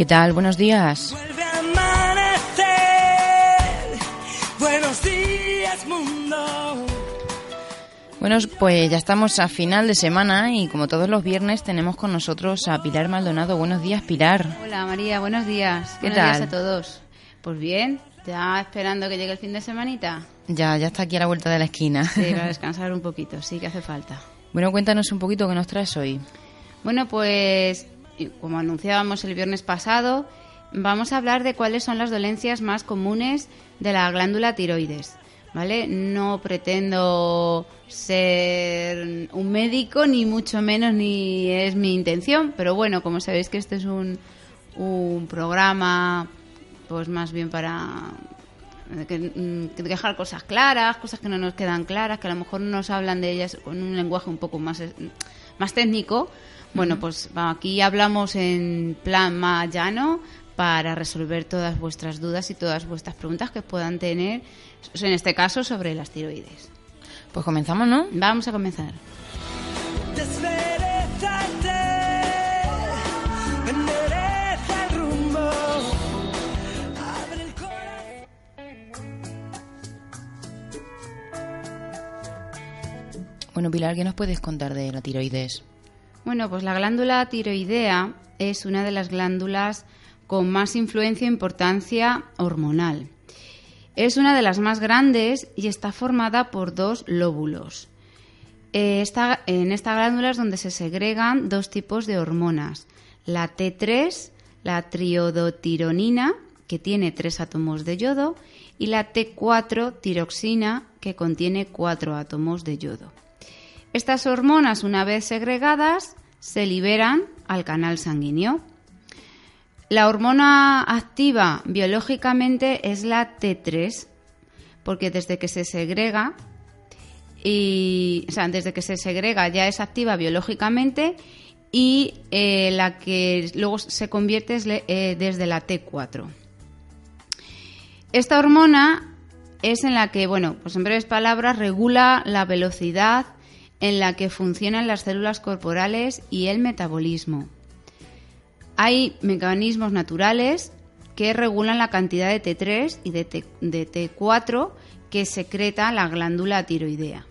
¿Qué tal? Buenos días. Vuelve a amanecer. Buenos días, mundo. Bueno, pues ya estamos a final de semana y como todos los viernes tenemos con nosotros a Pilar Maldonado. Buenos días, Pilar. Hola María, buenos días. ¿Qué buenos tal? días a todos. Pues bien, ya esperando que llegue el fin de semanita. Ya, ya está aquí a la vuelta de la esquina. Sí, para descansar un poquito, sí que hace falta. Bueno, cuéntanos un poquito qué nos traes hoy. Bueno, pues como anunciábamos el viernes pasado, vamos a hablar de cuáles son las dolencias más comunes de la glándula tiroides. ¿Vale? No pretendo ser un médico, ni mucho menos, ni es mi intención, pero bueno, como sabéis que este es un, un programa, pues más bien para mm, dejar cosas claras, cosas que no nos quedan claras, que a lo mejor nos hablan de ellas con un lenguaje un poco más, más técnico. Bueno, pues aquí hablamos en plan más llano para resolver todas vuestras dudas y todas vuestras preguntas que puedan tener, en este caso, sobre las tiroides. Pues comenzamos, ¿no? Vamos a comenzar. Bueno, Pilar, ¿qué nos puedes contar de la tiroides? Bueno, pues la glándula tiroidea es una de las glándulas con más influencia e importancia hormonal. Es una de las más grandes y está formada por dos lóbulos. Eh, en esta glándula es donde se segregan dos tipos de hormonas. La T3, la triodotironina, que tiene tres átomos de yodo, y la T4, tiroxina, que contiene cuatro átomos de yodo. Estas hormonas, una vez segregadas, se liberan al canal sanguíneo. La hormona activa biológicamente es la T3, porque desde que se segrega y o sea, desde que se segrega ya es activa biológicamente y eh, la que luego se convierte es eh, desde la T4. Esta hormona es en la que, bueno, pues en breves palabras, regula la velocidad en la que funcionan las células corporales y el metabolismo. Hay mecanismos naturales que regulan la cantidad de T3 y de, T, de T4 que secreta la glándula tiroidea.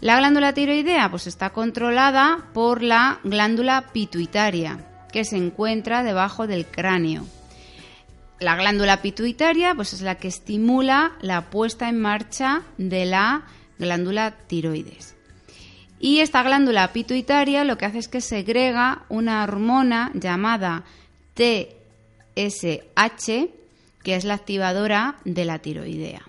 La glándula tiroidea pues está controlada por la glándula pituitaria, que se encuentra debajo del cráneo. La glándula pituitaria pues es la que estimula la puesta en marcha de la glándula tiroides. Y esta glándula pituitaria lo que hace es que segrega una hormona llamada TSH, que es la activadora de la tiroidea.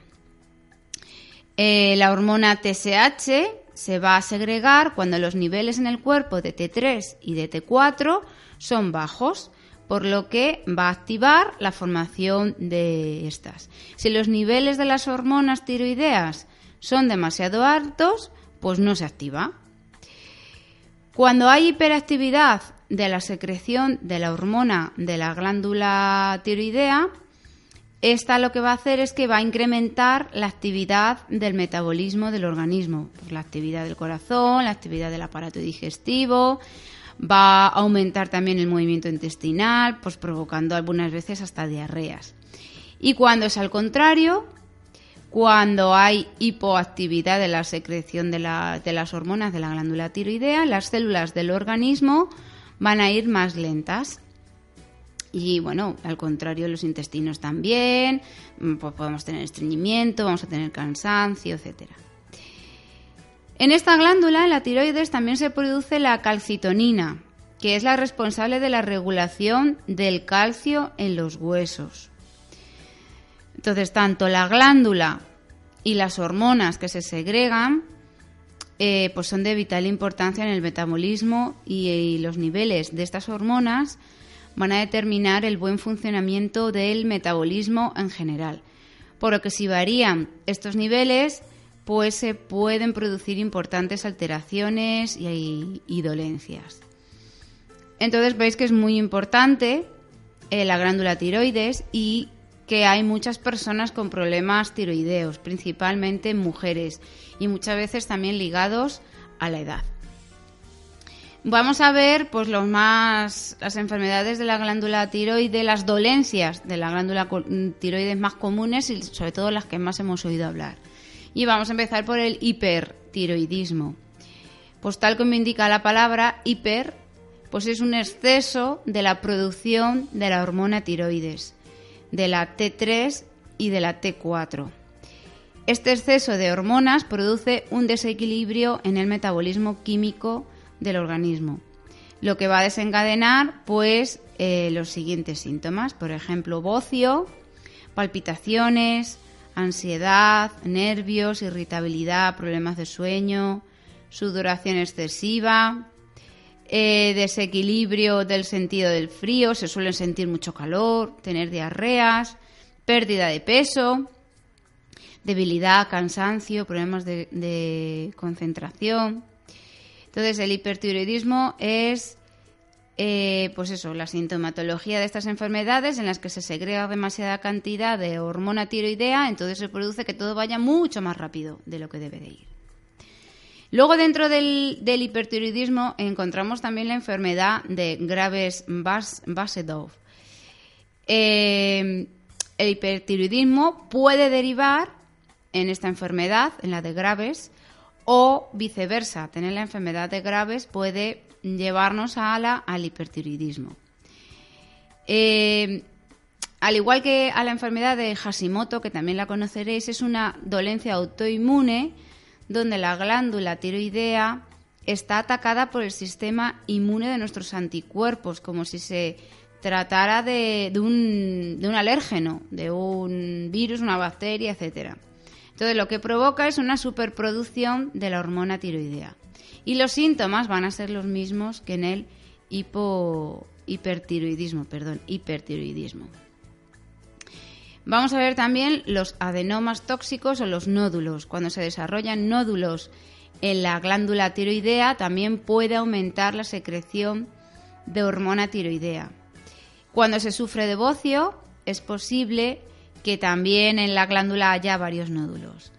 Eh, la hormona TSH se va a segregar cuando los niveles en el cuerpo de T3 y de T4 son bajos, por lo que va a activar la formación de estas. Si los niveles de las hormonas tiroideas son demasiado altos, pues no se activa. Cuando hay hiperactividad de la secreción de la hormona de la glándula tiroidea, esta lo que va a hacer es que va a incrementar la actividad del metabolismo del organismo, pues la actividad del corazón, la actividad del aparato digestivo, va a aumentar también el movimiento intestinal, pues provocando algunas veces hasta diarreas. Y cuando es al contrario, cuando hay hipoactividad de la secreción de, la- de las hormonas de la glándula tiroidea, las células del organismo van a ir más lentas. Y bueno, al contrario, los intestinos también, mm, pues podemos tener estreñimiento, vamos a tener cansancio, etcétera. En esta glándula, en la tiroides, también se produce la calcitonina, que es la responsable de la regulación del calcio en los huesos. Entonces, tanto la glándula y las hormonas que se segregan eh, pues son de vital importancia en el metabolismo y, los niveles de estas hormonas van a determinar el buen funcionamiento del metabolismo en general. Por lo que si varían estos niveles, pues se pueden producir importantes alteraciones y, y dolencias. Entonces veis que es muy importante eh, la glándula tiroides y que hay muchas personas con problemas tiroideos, principalmente mujeres, y muchas veces también ligados a la edad. Vamos a ver pues los más las enfermedades de la glándula tiroide, las dolencias de la glándula tiroides más comunes y sobre todo las que más hemos oído hablar. Y vamos a empezar por el hipertiroidismo. Pues tal como indica la palabra hiper, pues es un exceso de la producción de la hormona tiroides, de la T3 y de la T4. Este exceso de hormonas produce un desequilibrio en el metabolismo químico del organismo, lo que va a desencadenar pues eh, los siguientes síntomas, por ejemplo, bocio, palpitaciones, ansiedad, nervios, irritabilidad, problemas de sueño, sudoración excesiva, eh, desequilibrio del sentido del frío, se suelen sentir mucho calor, tener diarreas, pérdida de peso, debilidad, cansancio, problemas de, de concentración. Entonces, el hipertiroidismo es, eh, pues eso, la sintomatología de estas enfermedades en las que se segrega demasiada cantidad de hormona tiroidea, entonces se produce que todo vaya mucho más rápido de lo que debe de ir. Luego, dentro del, del hipertiroidismo, encontramos también la enfermedad de Graves Bas- Basedov. Eh, el hipertiroidismo puede derivar en esta enfermedad, en la de Graves, o viceversa, tener la enfermedad de Graves puede llevarnos a la, al hipertiroidismo. Eh, al igual que a la enfermedad de Hashimoto, que también la conoceréis, es una dolencia autoinmune donde la glándula tiroidea está atacada por el sistema inmune de nuestros anticuerpos, como si se tratara de, un, de un alérgeno, de un virus, una bacteria, etcétera. Entonces lo que provoca es una superproducción de la hormona tiroidea. Y los síntomas van a ser los mismos que en el hipo, hipertiroidismo, perdón, hipertiroidismo. Vamos a ver también los adenomas tóxicos o los nódulos. Cuando se desarrollan nódulos en la glándula tiroidea, también puede aumentar la secreción de hormona tiroidea. Cuando se sufre de bocio, es posible que también en la glándula haya varios nódulos.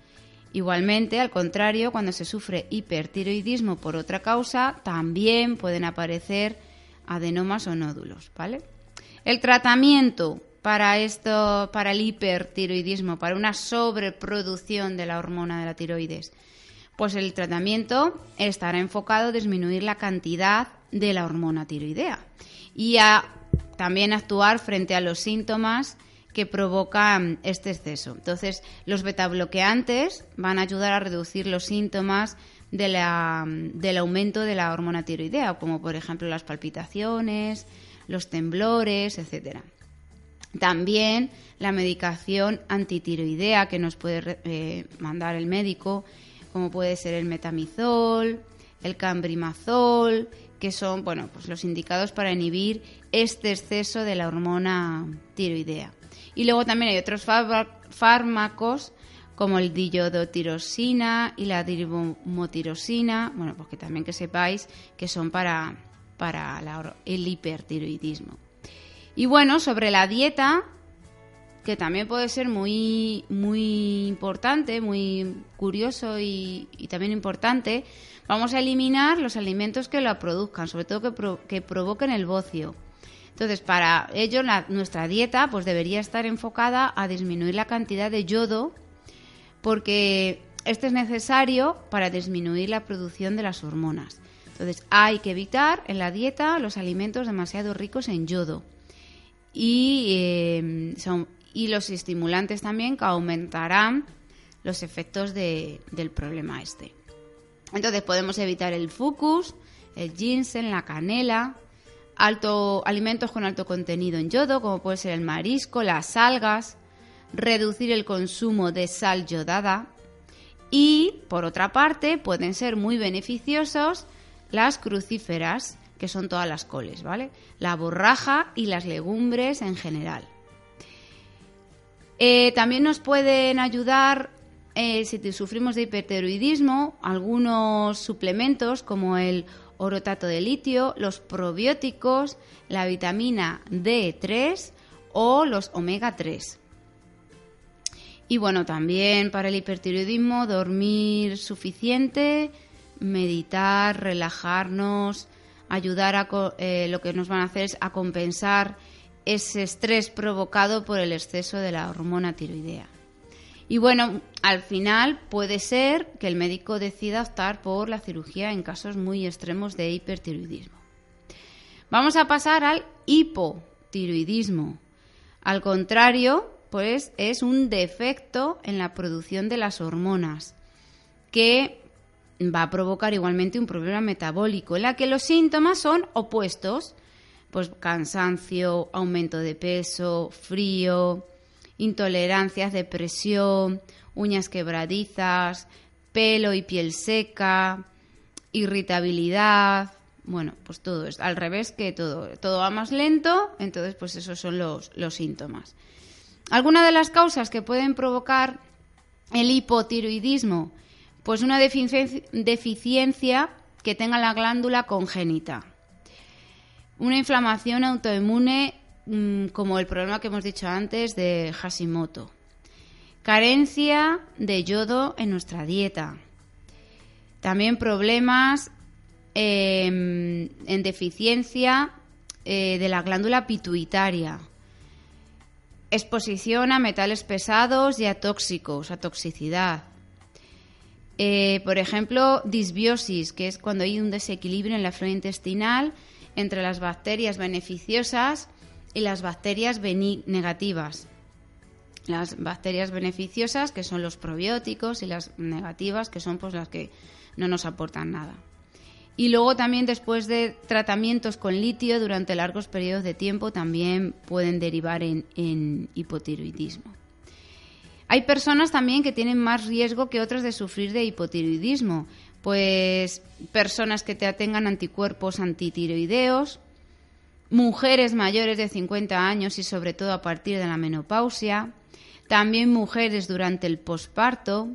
Igualmente, al contrario, cuando se sufre hipertiroidismo por otra causa, también pueden aparecer adenomas o nódulos, ¿vale? El tratamiento para esto, para el hipertiroidismo, para una sobreproducción de la hormona de la tiroides, pues el tratamiento estará enfocado a disminuir la cantidad de la hormona tiroidea y a también actuar frente a los síntomas que provocan este exceso. Entonces, los betabloqueantes van a ayudar a reducir los síntomas del aumento de la hormona tiroidea, como por ejemplo las palpitaciones, los temblores, etcétera. También la medicación antitiroidea que nos puede eh, mandar el médico, como puede ser el metamizol, el cambrimazol, que son bueno, pues los indicados para inhibir este exceso de la hormona tiroidea. Y luego también hay otros fárma- fármacos como el dillodotirosina y la diribomotirosina, bueno, pues que también que sepáis que son para, para el hipertiroidismo. Y bueno, sobre la dieta, que también puede ser muy, muy importante, muy curioso y, también importante, vamos a eliminar los alimentos que la produzcan, sobre todo que, que provoquen el bocio. Entonces, para ello, la- nuestra dieta pues debería estar enfocada a disminuir la cantidad de yodo, porque este es necesario para disminuir la producción de las hormonas. Entonces, hay que evitar en la dieta los alimentos demasiado ricos en yodo y, eh, son, y los estimulantes también que aumentarán los efectos de- del problema este. Entonces podemos evitar el fucus, el ginseng, la canela, alto, alimentos con alto contenido en yodo, como puede ser el marisco, las algas, reducir el consumo de sal yodada y, por otra parte, pueden ser muy beneficiosos las crucíferas, que son todas las coles, ¿vale? La borraja y las legumbres en general. Eh, también nos pueden ayudar eh, si sufrimos de hipertiroidismo, algunos suplementos como el orotato de litio, los probióticos, la vitamina D3 o los omega 3. Y bueno, también para el hipertiroidismo, dormir suficiente, meditar, relajarnos, ayudar a eh, lo que nos van a hacer es a compensar ese estrés provocado por el exceso de la hormona tiroidea. Y bueno, al final puede ser que el médico decida optar por la cirugía en casos muy extremos de hipertiroidismo. Vamos a pasar al hipotiroidismo. Al contrario, pues es un defecto en la producción de las hormonas que va a provocar igualmente un problema metabólico en la que los síntomas son opuestos, pues cansancio, aumento de peso, frío, intolerancias, depresión, uñas quebradizas, pelo y piel seca, irritabilidad, bueno, pues todo es al revés que todo, todo va más lento, entonces pues esos son los, los síntomas. Algunas de las causas que pueden provocar el hipotiroidismo, pues una deficiencia que tenga la glándula congénita, una inflamación autoinmune mm, como el problema que hemos dicho antes de Hashimoto, carencia de yodo en nuestra dieta, también problemas em, en deficiencia eh, de la glándula pituitaria, exposición a metales pesados y a tóxicos, a toxicidad. Eh, por ejemplo, disbiosis, que es cuando hay un desequilibrio en la flora intestinal entre las bacterias beneficiosas y las bacterias negativas. Las bacterias beneficiosas, que son los probióticos, y las negativas, que son pues, las que no nos aportan nada. Y luego también después de tratamientos con litio durante largos periodos de tiempo también pueden derivar en, hipotiroidismo. Hay personas también que tienen más riesgo que otras de sufrir de hipotiroidismo, pues personas que tengan anticuerpos antitiroideos, mujeres mayores de 50 años y sobre todo a partir de la menopausia, también mujeres durante el posparto,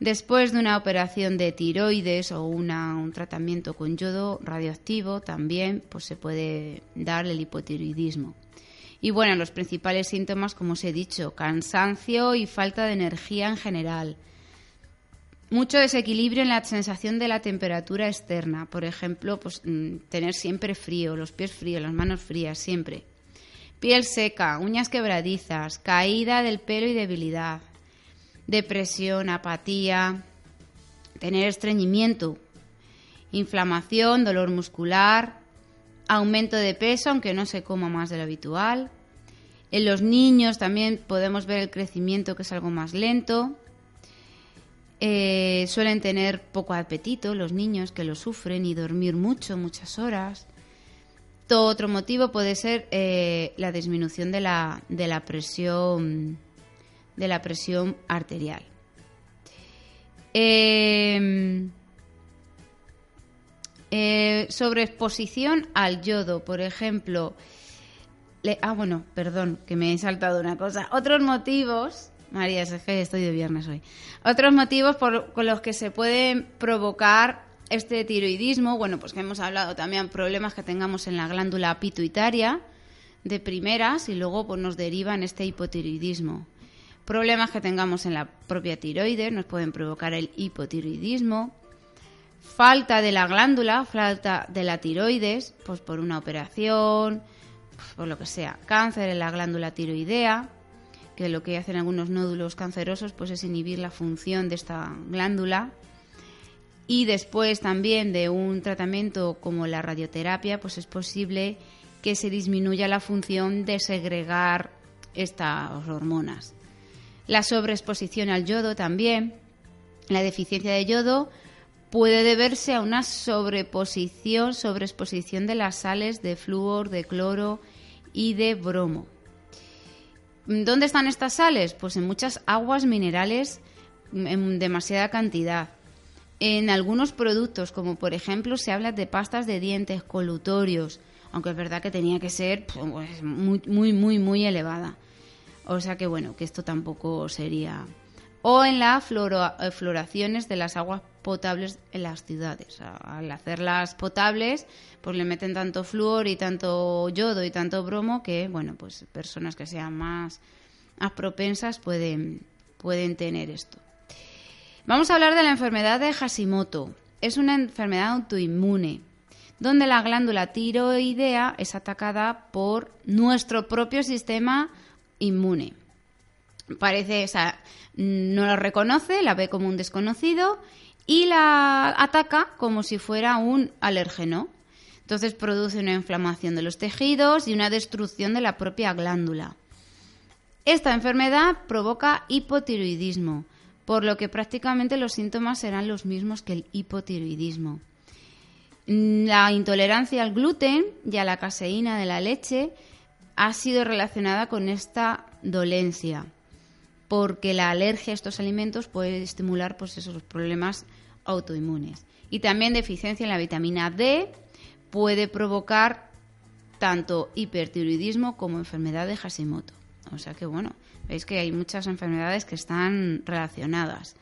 Después de una operación de tiroides o un tratamiento con yodo radioactivo, también pues, se puede dar el hipotiroidismo. Y bueno, los principales síntomas, como os he dicho, cansancio y falta de energía en general. Mucho desequilibrio en la sensación de la temperatura externa. Por ejemplo, pues, mm, tener siempre frío, los pies fríos, las manos frías, siempre. Piel seca, uñas quebradizas, caída del pelo y debilidad, depresión, apatía, tener estreñimiento, inflamación, dolor muscular, aumento de peso, aunque no se coma más de lo habitual. En los niños también podemos ver el crecimiento que es algo más lento. Eh, suelen tener poco apetito los niños que lo sufren y dormir mucho, muchas horas. Todo otro motivo puede ser eh, la disminución de la, de la presión de la presión arterial. Em, eh, sobre exposición al yodo, por ejemplo. ah, bueno, perdón, que me he saltado una cosa. Otros motivos, María, es que estoy de viernes hoy. Otros motivos con los que se pueden provocar este tiroidismo, bueno, pues que hemos hablado también problemas que tengamos en la glándula pituitaria de primeras y luego pues nos derivan este hipotiroidismo. Problemas que tengamos en la propia tiroides nos pueden provocar el hipotiroidismo. Falta de la glándula, falta de la tiroides, pues por una operación, pues por lo que sea. Cáncer en la glándula tiroidea, que lo que hacen algunos nódulos cancerosos pues es inhibir la función de esta glándula. Y después también de un tratamiento como la radioterapia, pues es posible que se disminuya la función de segregar estas hormonas. La sobreexposición al yodo también. La deficiencia de yodo puede deberse a una sobreposición, sobreexposición de las sales de flúor, de cloro y de bromo. ¿Dónde están estas sales? Pues en muchas aguas minerales en demasiada cantidad. En algunos productos, como por ejemplo se habla de pastas de dientes, colutorios, aunque es verdad que tenía que ser pues, muy, muy, muy, muy elevada. O sea que bueno, que esto tampoco sería... O en las eh, floraciones de las aguas potables en las ciudades. Al hacerlas potables, pues le meten tanto flúor y tanto yodo y tanto bromo que, bueno, pues personas que sean más, propensas pueden, pueden tener esto. Vamos a hablar de la enfermedad de Hashimoto. Es una enfermedad autoinmune, donde la glándula tiroidea es atacada por nuestro propio sistema inmune. Parece, o no lo reconoce, la ve como un desconocido y la ataca como si fuera un alérgeno. Entonces produce una inflamación de los tejidos y una destrucción de la propia glándula. Esta enfermedad provoca hipotiroidismo, por lo que prácticamente los síntomas serán los mismos que el hipotiroidismo. La intolerancia al gluten y a la caseína de la leche ha sido relacionada con esta dolencia, porque la alergia a estos alimentos puede estimular pues, esos problemas autoinmunes. Y también deficiencia en la vitamina D puede provocar tanto hipertiroidismo como enfermedad de Hashimoto. O sea que bueno, Veis que hay muchas enfermedades que están relacionadas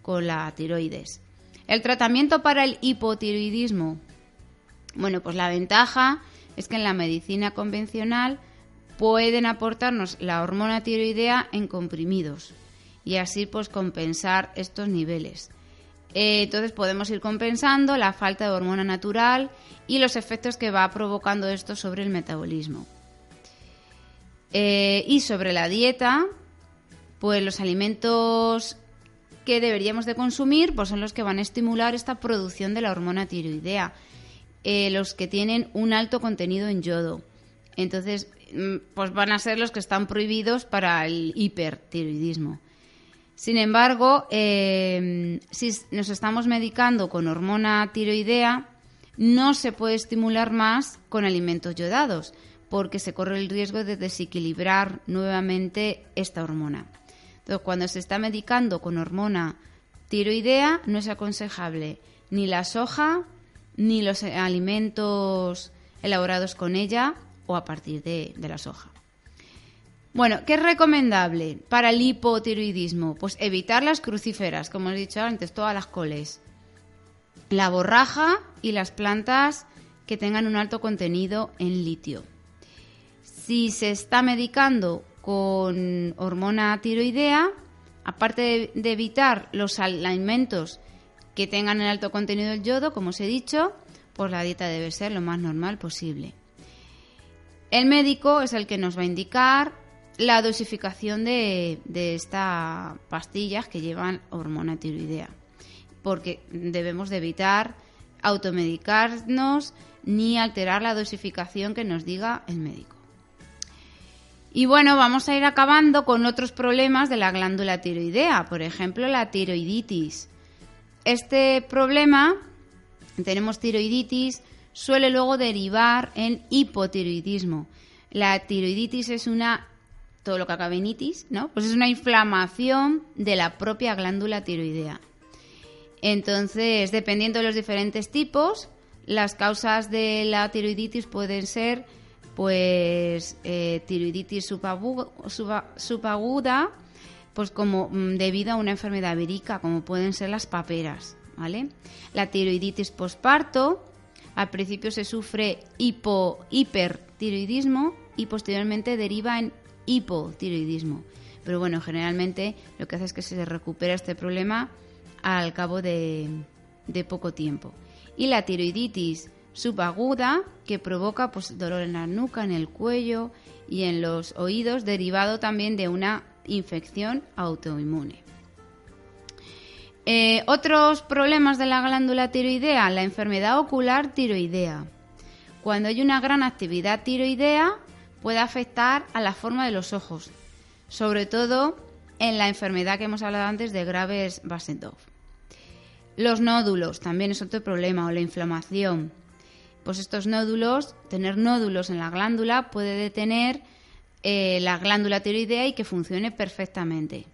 con la tiroides. El tratamiento para el hipotiroidismo. Bueno, pues la ventaja es que en la medicina convencional pueden aportarnos la hormona tiroidea en comprimidos y así pues compensar estos niveles. Eh, entonces podemos ir compensando la falta de hormona natural y los efectos que va provocando esto sobre el metabolismo. Eh, y sobre la dieta, pues los alimentos que deberíamos de consumir pues son los que van a estimular esta producción de la hormona tiroidea, eh, los que tienen un alto contenido en yodo. Entonces, pues van a ser los que están prohibidos para el hipertiroidismo. Sin embargo, eh, si nos estamos medicando con hormona tiroidea, no se puede estimular más con alimentos yodados, porque se corre el riesgo de desequilibrar nuevamente esta hormona. Entonces, cuando se está medicando con hormona tiroidea, no es aconsejable ni la soja ni los alimentos elaborados con ella o a partir de, la soja. Bueno, ¿qué es recomendable para el hipotiroidismo? Pues evitar las crucíferas, como he dicho antes, todas las coles, la borraja y las plantas que tengan un alto contenido en litio. Si se está medicando con hormona tiroidea, aparte de, evitar los alimentos que tengan el alto contenido del yodo, como os he dicho, pues la dieta debe ser lo más normal posible. El médico es el que nos va a indicar la dosificación de, de estas pastillas que llevan hormona tiroidea, porque debemos de evitar automedicarnos ni alterar la dosificación que nos diga el médico. Y bueno, vamos a ir acabando con otros problemas de la glándula tiroidea, por ejemplo, la tiroiditis. Este problema, tenemos tiroiditis, suele luego derivar en hipotiroidismo. La tiroiditis es una, todo lo que acaba en itis, ¿no? Pues es una inflamación de la propia glándula tiroidea. Entonces, dependiendo de los diferentes tipos, las causas de la tiroiditis pueden ser pues eh, tiroiditis subaguda, pues como mm, debido a una enfermedad vírica, como pueden ser las paperas, ¿vale? La tiroiditis posparto, al principio se sufre hipo, hipertiroidismo y posteriormente deriva en hipotiroidismo. Pero bueno, generalmente lo que hace es que se recupera este problema al cabo de, de poco tiempo. Y la tiroiditis subaguda que provoca pues, dolor en la nuca, en el cuello y en los oídos, derivado también de una infección autoinmune. Eh, otros problemas de la glándula tiroidea, la enfermedad ocular tiroidea. Cuando hay una gran actividad tiroidea, puede afectar a la forma de los ojos, sobre todo en la enfermedad que hemos hablado antes de graves Basendorf. Los nódulos también es otro problema, o la inflamación. Pues estos nódulos, tener nódulos en la glándula puede detener eh, la glándula tiroidea y que funcione perfectamente.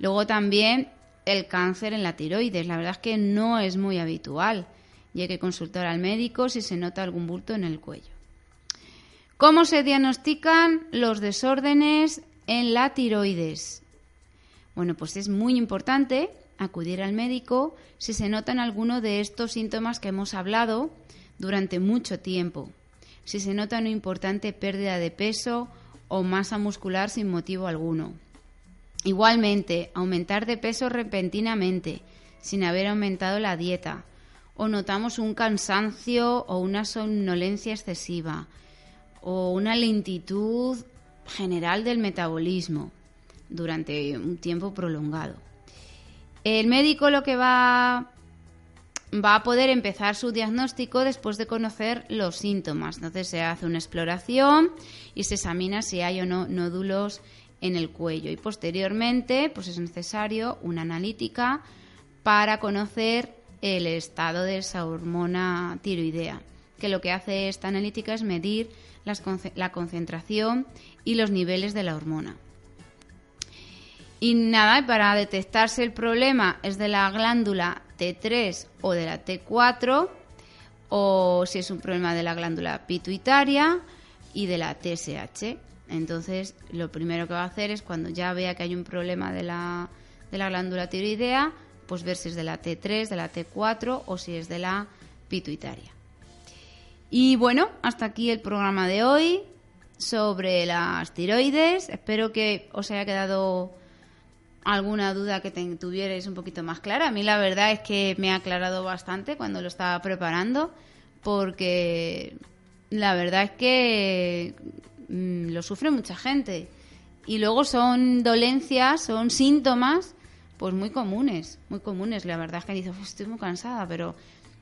Luego también el cáncer en la tiroides. La verdad es que no es muy habitual y hay que consultar al médico si se nota algún bulto en el cuello. ¿Cómo se diagnostican los desórdenes en la tiroides? Bueno, pues es muy importante acudir al médico si se notan alguno de estos síntomas que hemos hablado durante mucho tiempo. Si se nota una importante pérdida de peso o masa muscular sin motivo alguno. Igualmente, aumentar de peso repentinamente, sin haber aumentado la dieta. O notamos un cansancio o una somnolencia excesiva. O una lentitud general del metabolismo durante un tiempo prolongado. El médico lo que va va a poder empezar su diagnóstico después de conocer los síntomas. Entonces se hace una exploración y se examina si hay o no nódulos en el cuello y posteriormente pues es necesario una analítica para conocer el estado de esa hormona tiroidea, que lo que hace esta analítica es medir la concentración y los niveles de la hormona. Y nada, para detectarse el problema es de la glándula T3 o de la T4, o si es un problema de la glándula pituitaria y de la TSH. Entonces, lo primero que va a hacer es cuando ya vea que hay un problema de la, de la glándula tiroidea, pues ver si es de la T3, de la T4 o si es de la pituitaria. Y bueno, hasta aquí el programa de hoy sobre las tiroides. Espero que os haya quedado alguna duda que tuvierais un poquito más clara. A mí la verdad es que me ha aclarado bastante cuando lo estaba preparando, porque la verdad es que mm, lo sufre mucha gente. Y luego son dolencias, son síntomas, pues muy comunes, muy comunes. La verdad es que dices, estoy muy cansada, pero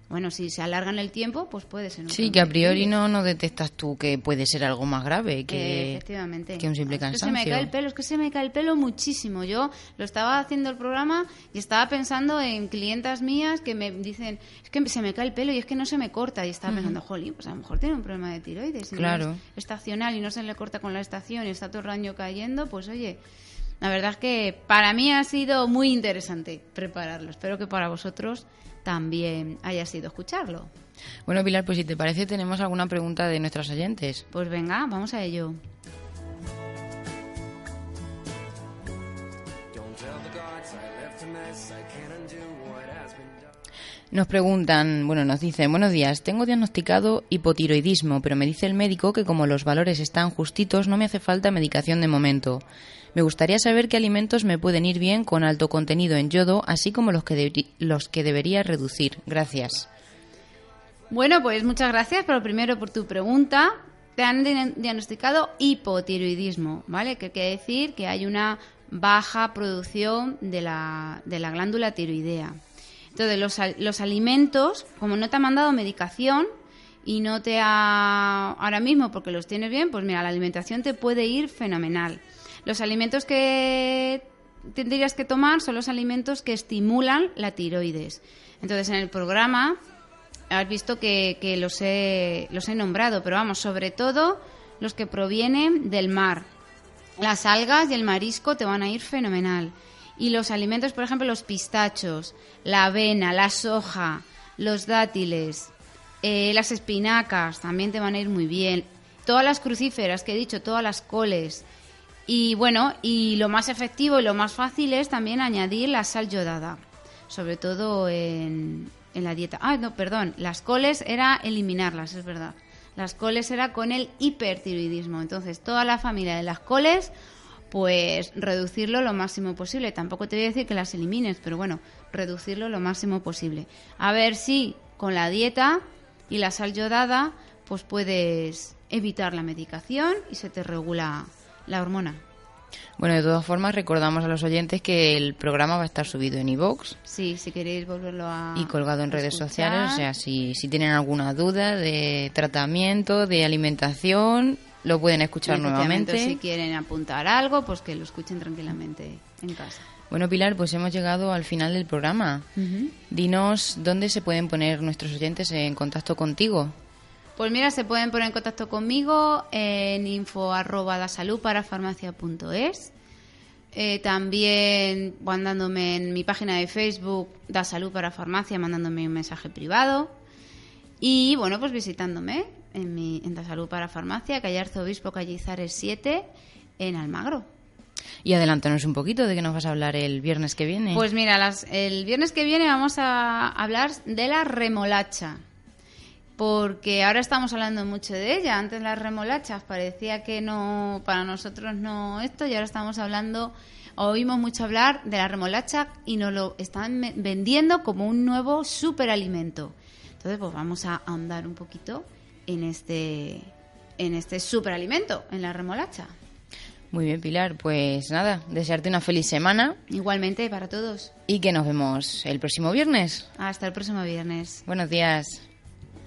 bueno, si se alargan el tiempo, pues puede ser un Sí, que a priori no, no detectas tú que puede ser algo más grave que, que un simple cansancio. Es que se me cae el pelo, es que se me cae el pelo muchísimo. Yo lo estaba haciendo el programa y estaba pensando en clientas mías que me dicen, es que se me cae el pelo y es que no se me corta. Y estaba pensando, jolín, pues a lo mejor tiene un problema de tiroides. claro. estacional y no se le corta con la estación y está todo el año cayendo, pues oye... La verdad es que para mí ha sido muy interesante prepararlo. Espero que para vosotros también haya sido escucharlo. Bueno, Pilar, pues si te parece, tenemos alguna pregunta de nuestros oyentes. Pues venga, vamos a ello. Nos preguntan, bueno, nos dicen, buenos días, tengo diagnosticado hipotiroidismo, pero me dice el médico que como los valores están justitos no me hace falta medicación de momento. Me gustaría saber qué alimentos me pueden ir bien con alto contenido en yodo, así como los que, los que debería reducir. Gracias. Bueno, pues muchas gracias, pero primero por tu pregunta. Te han diagnosticado hipotiroidismo, ¿vale? Que quiere decir que hay una baja producción de la, de la glándula tiroidea. Entonces, los, los alimentos, como no te han mandado medicación, y no te ha ahora mismo porque los tienes bien, pues mira, la alimentación te puede ir fenomenal. Los alimentos que tendrías que tomar son los alimentos que estimulan la tiroides. Entonces, en el programa has visto que, los, he, los he nombrado, pero vamos, sobre todo los que provienen del mar. Las algas y el marisco te van a ir fenomenal. Y los alimentos, por ejemplo, los pistachos, la avena, la soja, los dátiles, eh, las espinacas también te van a ir muy bien. Todas las crucíferas que he dicho, todas las coles, y bueno, y lo más efectivo y lo más fácil es también añadir la sal yodada, sobre todo en, en la dieta. Ah, no, perdón, las coles era eliminarlas, es verdad. Las coles era con el hipertiroidismo. Entonces, toda la familia de las coles, pues reducirlo lo máximo posible. Tampoco te voy a decir que las elimines, pero bueno, reducirlo lo máximo posible. A ver si con la dieta y la sal yodada, pues puedes evitar la medicación y se te regula la hormona. Bueno, de todas formas, recordamos a los oyentes que el programa va a estar subido en iVoox. Sí, si queréis volverlo a. Y colgado en redes sociales. O sea, si, si tienen alguna duda de tratamiento, de alimentación, lo pueden escuchar nuevamente. Si quieren apuntar algo, pues que lo escuchen tranquilamente en casa. Bueno, Pilar, pues hemos llegado al final del programa. Dinos dónde se pueden poner nuestros oyentes en contacto contigo. Pues mira, se pueden poner en contacto conmigo en info arroba dasaludparafarmacia.es. Eh, también mandándome en mi página de Facebook Da Salud para Farmacia, mandándome un mensaje privado. Y bueno, pues visitándome en, mi, en Da Salud para Farmacia, calle Arzobispo Callizares 7, en Almagro. Y adelántanos un poquito de qué nos vas a hablar el viernes que viene. Pues mira, las- el viernes que viene vamos a hablar de la remolacha. Porque ahora estamos hablando mucho de ella. Antes las remolachas parecía que no, para nosotros no esto, y ahora estamos hablando, oímos mucho hablar de la remolacha y nos lo están vendiendo como un nuevo superalimento. Entonces, pues vamos a ahondar un poquito en este, en este superalimento, en la remolacha. Muy bien, Pilar. Pues nada, desearte una feliz semana Igualmente para todos. y que nos vemos el próximo viernes. Hasta el próximo viernes. Buenos días.